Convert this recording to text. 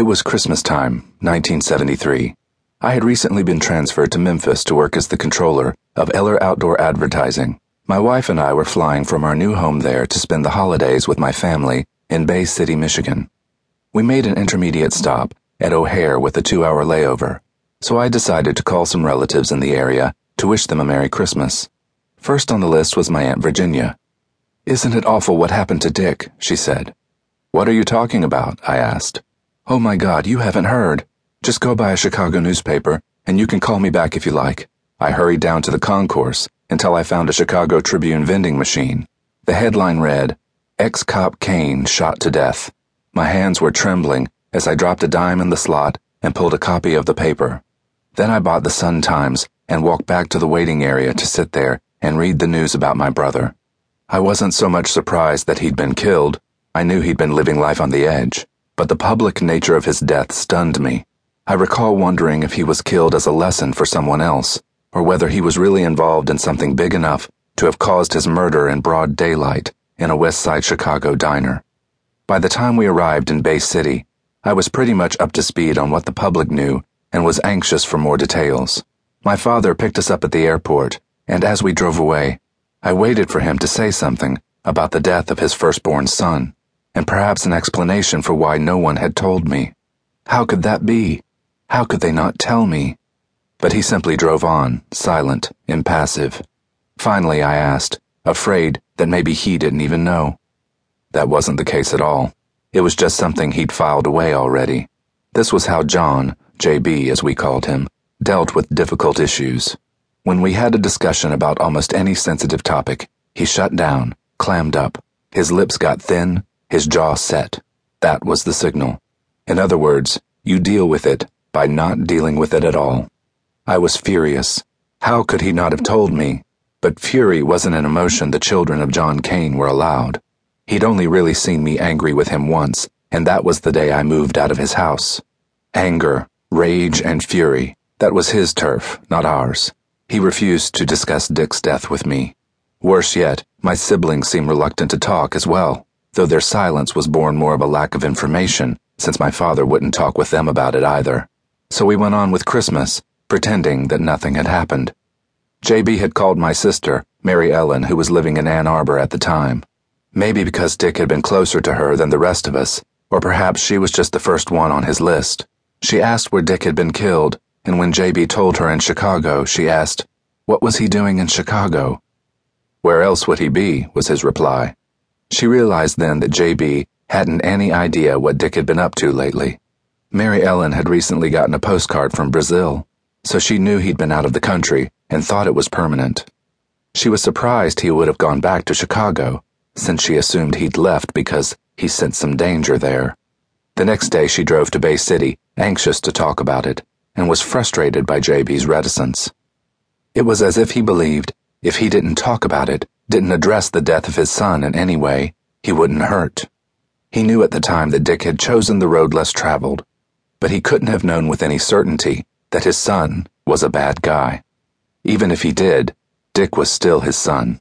It was Christmas time, 1973. I had recently been transferred to Memphis to work as the controller of Eller Outdoor Advertising. My wife and I were flying from our new home there to spend the holidays with my family in Bay City, Michigan. We made an intermediate stop at O'Hare with a two hour layover, so I decided to call some relatives in the area to wish them a Merry Christmas. First on the list was my Aunt Virginia. Isn't it awful what happened to Dick? she said. What are you talking about? I asked. Oh my God, you haven't heard. Just go buy a Chicago newspaper, and you can call me back if you like. I hurried down to the concourse until I found a Chicago Tribune vending machine. The headline read, Ex cop Cain shot to death. My hands were trembling as I dropped a dime in the slot and pulled a copy of the paper. Then I bought the Sun Times and walked back to the waiting area to sit there and read the news about my brother. I wasn't so much surprised that he'd been killed. I knew he'd been living life on the edge but the public nature of his death stunned me. I recall wondering if he was killed as a lesson for someone else, or whether he was really involved in something big enough to have caused his murder in broad daylight in a West Side Chicago diner. By the time we arrived in Bay City, I was pretty much up to speed on what the public knew and was anxious for more details. My father picked us up at the airport, and as we drove away, I waited for him to say something about the death of his firstborn son and perhaps an explanation for why no one had told me. How could that be? How could they not tell me? But he simply drove on, silent, impassive. Finally, I asked, afraid that maybe he didn't even know. That wasn't the case at all. It was just something he'd filed away already. This was how John, JB as we called him, dealt with difficult issues. When we had a discussion about almost any sensitive topic, he shut down, clammed up, his lips got thin, his jaw set. That was the signal. In other words, you deal with it by not dealing with it at all. I was furious. How could he not have told me? But fury wasn't an emotion the children of John Cain were allowed. He'd only really seen me angry with him once, and that was the day I moved out of his house. Anger, rage, and fury, that was his turf, not ours. He refused to discuss Dick's death with me. Worse yet, my siblings seemed reluctant to talk as well though their silence was born more of a lack of information, since my father wouldn't talk with them about it either. So we went on with Christmas, pretending that nothing had happened. JB had called my sister, Mary Ellen, who was living in Ann Arbor at the time. Maybe because Dick had been closer to her than the rest of us, or perhaps she was just the first one on his list. She asked where Dick had been killed, and when JB told her in Chicago, she asked, What was he doing in Chicago? Where else would he be? was his reply. She realized then that JB hadn't any idea what Dick had been up to lately. Mary Ellen had recently gotten a postcard from Brazil, so she knew he'd been out of the country and thought it was permanent. She was surprised he would have gone back to Chicago, since she assumed he'd left because he sensed some danger there. The next day she drove to Bay City, anxious to talk about it, and was frustrated by JB's reticence. It was as if he believed if he didn't talk about it, didn't address the death of his son in any way, he wouldn't hurt. He knew at the time that Dick had chosen the road less traveled, but he couldn't have known with any certainty that his son was a bad guy. Even if he did, Dick was still his son.